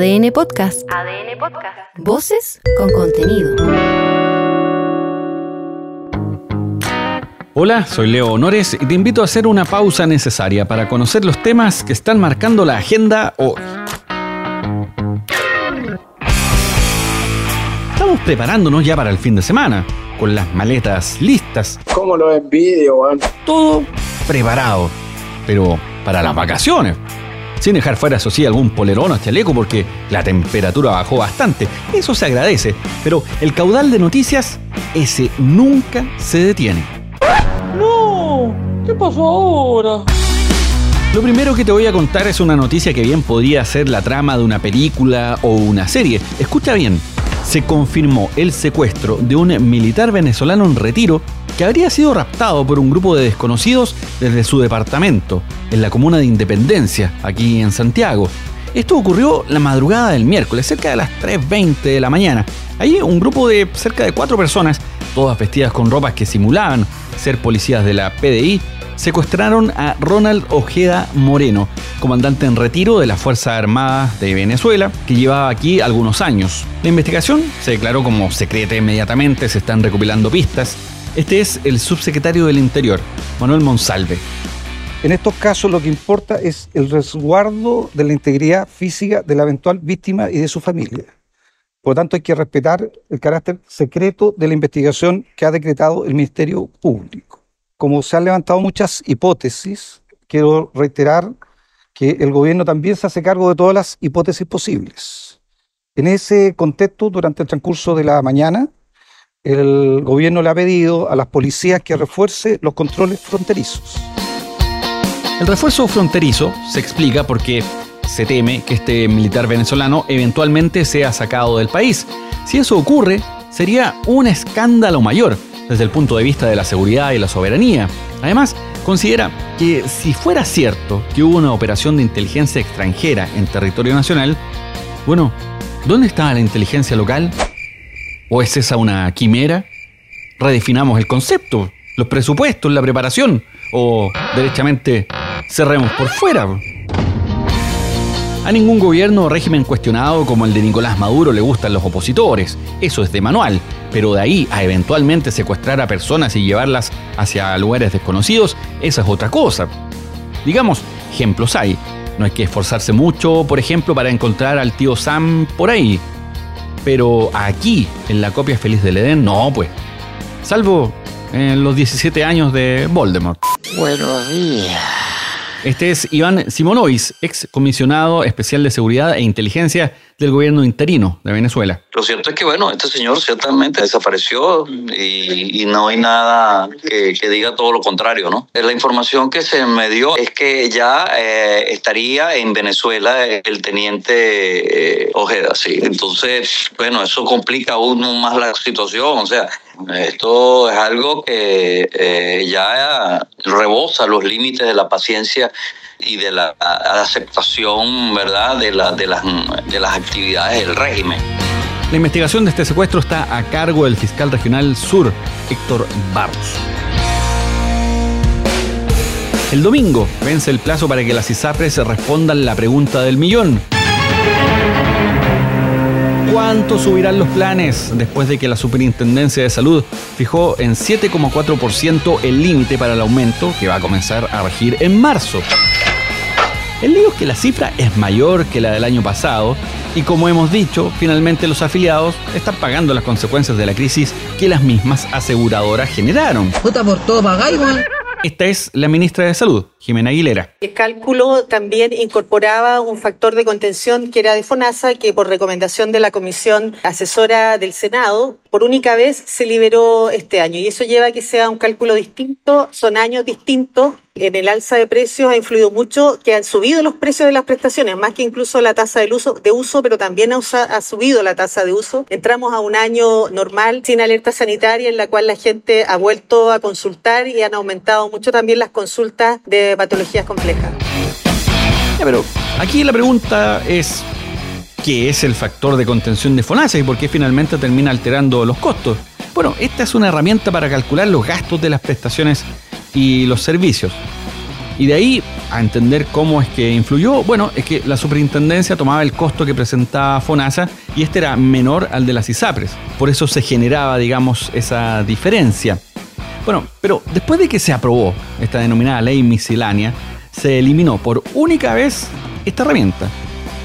ADN Podcast. ADN Podcast. Voces con contenido. Hola, soy Leo Honores y te invito a hacer una pausa necesaria para conocer los temas que están marcando la agenda hoy. Estamos preparándonos ya para el fin de semana, con las maletas listas. ¿Cómo lo envidio, weón? Todo preparado, pero para las vacaciones. Sin dejar fuera, eso sí, algún polerón o chaleco porque la temperatura bajó bastante. Eso se agradece, pero el caudal de noticias, ese nunca se detiene. ¡No! ¿Qué pasó ahora? Lo primero que te voy a contar es una noticia que bien podría ser la trama de una película o una serie. Escucha bien, se confirmó el secuestro de un militar venezolano en retiro que habría sido raptado por un grupo de desconocidos desde su departamento, en la comuna de Independencia, aquí en Santiago. Esto ocurrió la madrugada del miércoles, cerca de las 3.20 de la mañana. Allí un grupo de cerca de cuatro personas, todas vestidas con ropas que simulaban ser policías de la PDI, secuestraron a Ronald Ojeda Moreno, comandante en retiro de las Fuerzas Armadas de Venezuela, que llevaba aquí algunos años. La investigación se declaró como secreta inmediatamente, se están recopilando pistas, este es el subsecretario del Interior, Manuel Monsalve. En estos casos lo que importa es el resguardo de la integridad física de la eventual víctima y de su familia. Por lo tanto, hay que respetar el carácter secreto de la investigación que ha decretado el Ministerio Público. Como se han levantado muchas hipótesis, quiero reiterar que el gobierno también se hace cargo de todas las hipótesis posibles. En ese contexto, durante el transcurso de la mañana, el gobierno le ha pedido a las policías que refuerce los controles fronterizos. El refuerzo fronterizo se explica porque se teme que este militar venezolano eventualmente sea sacado del país. Si eso ocurre, sería un escándalo mayor desde el punto de vista de la seguridad y la soberanía. Además, considera que si fuera cierto que hubo una operación de inteligencia extranjera en territorio nacional, bueno, ¿dónde está la inteligencia local? ¿O es esa una quimera? Redefinamos el concepto, los presupuestos, la preparación, o derechamente cerremos por fuera. A ningún gobierno o régimen cuestionado como el de Nicolás Maduro le gustan los opositores, eso es de manual, pero de ahí a eventualmente secuestrar a personas y llevarlas hacia lugares desconocidos, esa es otra cosa. Digamos, ejemplos hay. No hay que esforzarse mucho, por ejemplo, para encontrar al tío Sam por ahí, pero aquí, en la copia feliz del Edén, no, pues. Salvo en los 17 años de Voldemort. Buenos días. Este es Iván Simonovis, ex comisionado especial de seguridad e inteligencia del gobierno interino de Venezuela. Lo cierto es que, bueno, este señor ciertamente desapareció y, no hay nada que, diga todo lo contrario, ¿no? La información que se me dio es que ya eh, estaría en Venezuela el teniente eh, Ojeda, sí. Entonces, bueno, eso complica aún más la situación, o sea, esto es algo que eh, ya rebosa los límites de la paciencia y de la, aceptación, ¿verdad?, de, las, de las actividades del régimen. La investigación de este secuestro está a cargo del fiscal regional sur, Héctor Barros. El domingo vence el plazo para que las ISAPRES respondan la pregunta del millón. ¿Cuánto subirán los planes después de que la Superintendencia de Salud fijó en 7,4% el límite para el aumento que va a comenzar a regir en marzo? El lío es que la cifra es mayor que la del año pasado y como hemos dicho, finalmente los afiliados están pagando las consecuencias de la crisis que las mismas aseguradoras generaron. Puta por todo esta es la ministra de Salud, Jimena Aguilera. El cálculo también incorporaba un factor de contención que era de FONASA, que por recomendación de la Comisión Asesora del Senado, por única vez se liberó este año. Y eso lleva a que sea un cálculo distinto, son años distintos. En el alza de precios ha influido mucho que han subido los precios de las prestaciones, más que incluso la tasa de uso, de uso pero también ha subido la tasa de uso. Entramos a un año normal, sin alerta sanitaria, en la cual la gente ha vuelto a consultar y han aumentado mucho también las consultas de patologías complejas. Pero aquí la pregunta es, ¿qué es el factor de contención de FONASA y por qué finalmente termina alterando los costos? Bueno, esta es una herramienta para calcular los gastos de las prestaciones y los servicios. Y de ahí a entender cómo es que influyó, bueno, es que la superintendencia tomaba el costo que presentaba FONASA y este era menor al de las ISAPRES. Por eso se generaba, digamos, esa diferencia. Bueno, pero después de que se aprobó esta denominada ley miscelánea, se eliminó por única vez esta herramienta.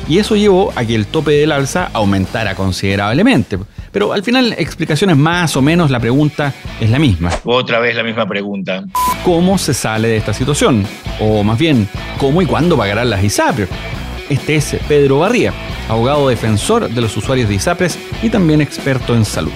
Y eso llevó a que el tope del alza aumentara considerablemente. Pero al final, explicaciones más o menos, la pregunta es la misma. Otra vez la misma pregunta. ¿Cómo se sale de esta situación? O más bien, ¿cómo y cuándo pagarán las ISAPRES? Este es Pedro Barría, abogado defensor de los usuarios de ISAPRES y también experto en salud.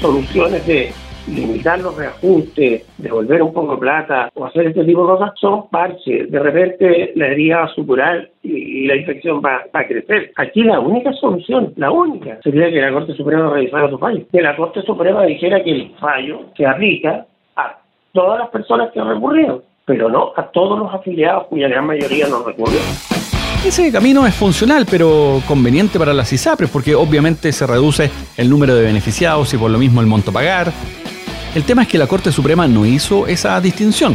Soluciones de limitar los reajustes, devolver un poco de plata o hacer este tipo de cosas son parches. De repente la herida va a suturar y, la infección va, a crecer. Aquí la única solución, la única, sería que la Corte Suprema revisara su fallo. Que la Corte Suprema dijera que el fallo se aplica a todas las personas que han recurrido, pero no a todos los afiliados cuya gran mayoría no recurrió. Ese camino es funcional, pero conveniente para las ISAPRES, porque obviamente se reduce el número de beneficiados y por lo mismo el monto a pagar, el tema es que la Corte Suprema no hizo esa distinción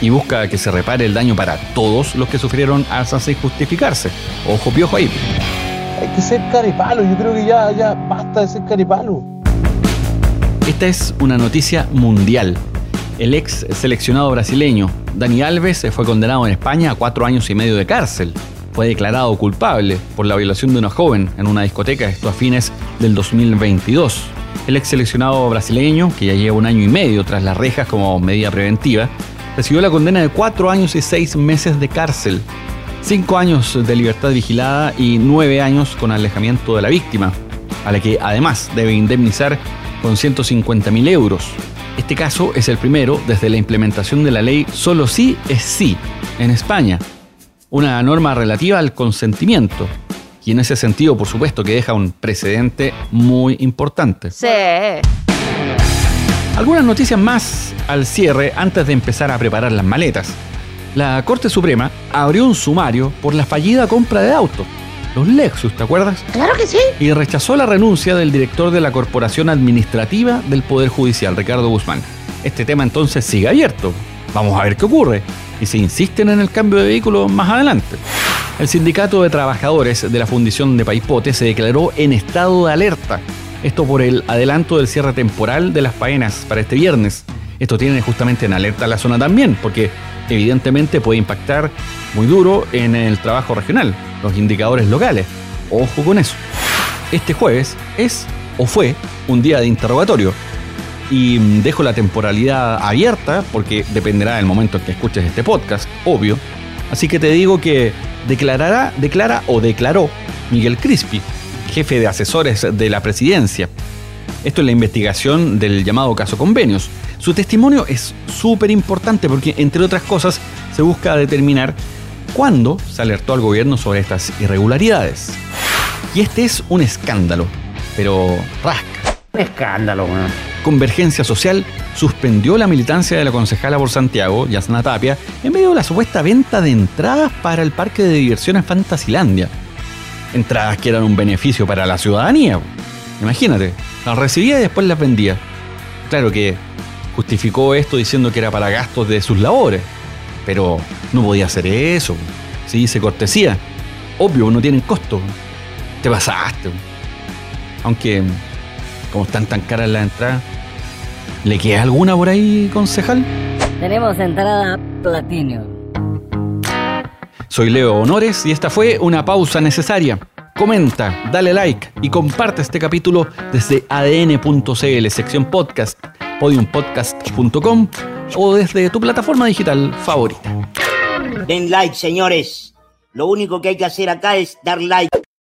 y busca que se repare el daño para todos los que sufrieron alzas sin justificarse. Ojo piojo ahí. Hay que ser caripalo, yo creo que ya, ya basta de ser caripalo. Esta es una noticia mundial. El ex seleccionado brasileño Dani Alves fue condenado en España a cuatro años y medio de cárcel. Fue declarado culpable por la violación de una joven en una discoteca, esto a fines del 2022. El ex seleccionado brasileño, que ya lleva un año y medio tras las rejas como medida preventiva, recibió la condena de cuatro años y seis meses de cárcel, cinco años de libertad vigilada y nueve años con alejamiento de la víctima, a la que además debe indemnizar con 150 mil euros. Este caso es el primero desde la implementación de la ley Solo sí es sí en España, una norma relativa al consentimiento, y en ese sentido, por supuesto, que deja un precedente muy importante. Sí. Algunas noticias más al cierre antes de empezar a preparar las maletas. La Corte Suprema abrió un sumario por la fallida compra de autos. Los Lexus, ¿te acuerdas? Claro que sí. Y rechazó la renuncia del director de la Corporación Administrativa del Poder Judicial, Ricardo Guzmán. Este tema entonces sigue abierto. Vamos a ver qué ocurre y se insisten en el cambio de vehículo más adelante. El sindicato de trabajadores de la Fundición de Paipote se declaró en estado de alerta. Esto por el adelanto del cierre temporal de las faenas para este viernes. Esto tiene justamente en alerta la zona también, porque evidentemente puede impactar muy duro en el trabajo regional, los indicadores locales. Ojo con eso. Este jueves es o fue un día de interrogatorio y dejo la temporalidad abierta porque dependerá del momento en que escuches este podcast, obvio. Así que te digo que declarará, declara o declaró Miguel Crispi, jefe de asesores de la presidencia. Esto es la investigación del llamado caso convenios. Su testimonio es súper importante porque, entre otras cosas, se busca determinar cuándo se alertó al gobierno sobre estas irregularidades. Y este es un escándalo, pero rasca. Un escándalo, weón. Convergencia Social suspendió la militancia de la concejala por Santiago, Yasna Tapia, en medio de la supuesta venta de entradas para el parque de diversiones Fantasilandia. Entradas que eran un beneficio para la ciudadanía. Imagínate, las recibía y después las vendía. Claro que justificó esto diciendo que era para gastos de sus labores, pero no podía hacer eso. Si dice cortesía, obvio, no tienen costo. Te pasaste. Aunque como están tan caras las entradas. ¿Le queda alguna por ahí, concejal? Tenemos entrada platino. Soy Leo Honores y esta fue una pausa necesaria. Comenta, dale like y comparte este capítulo desde adn.cl, sección podcast, podiumpodcast.com o desde tu plataforma digital favorita. Den like, señores. Lo único que hay que hacer acá es dar like.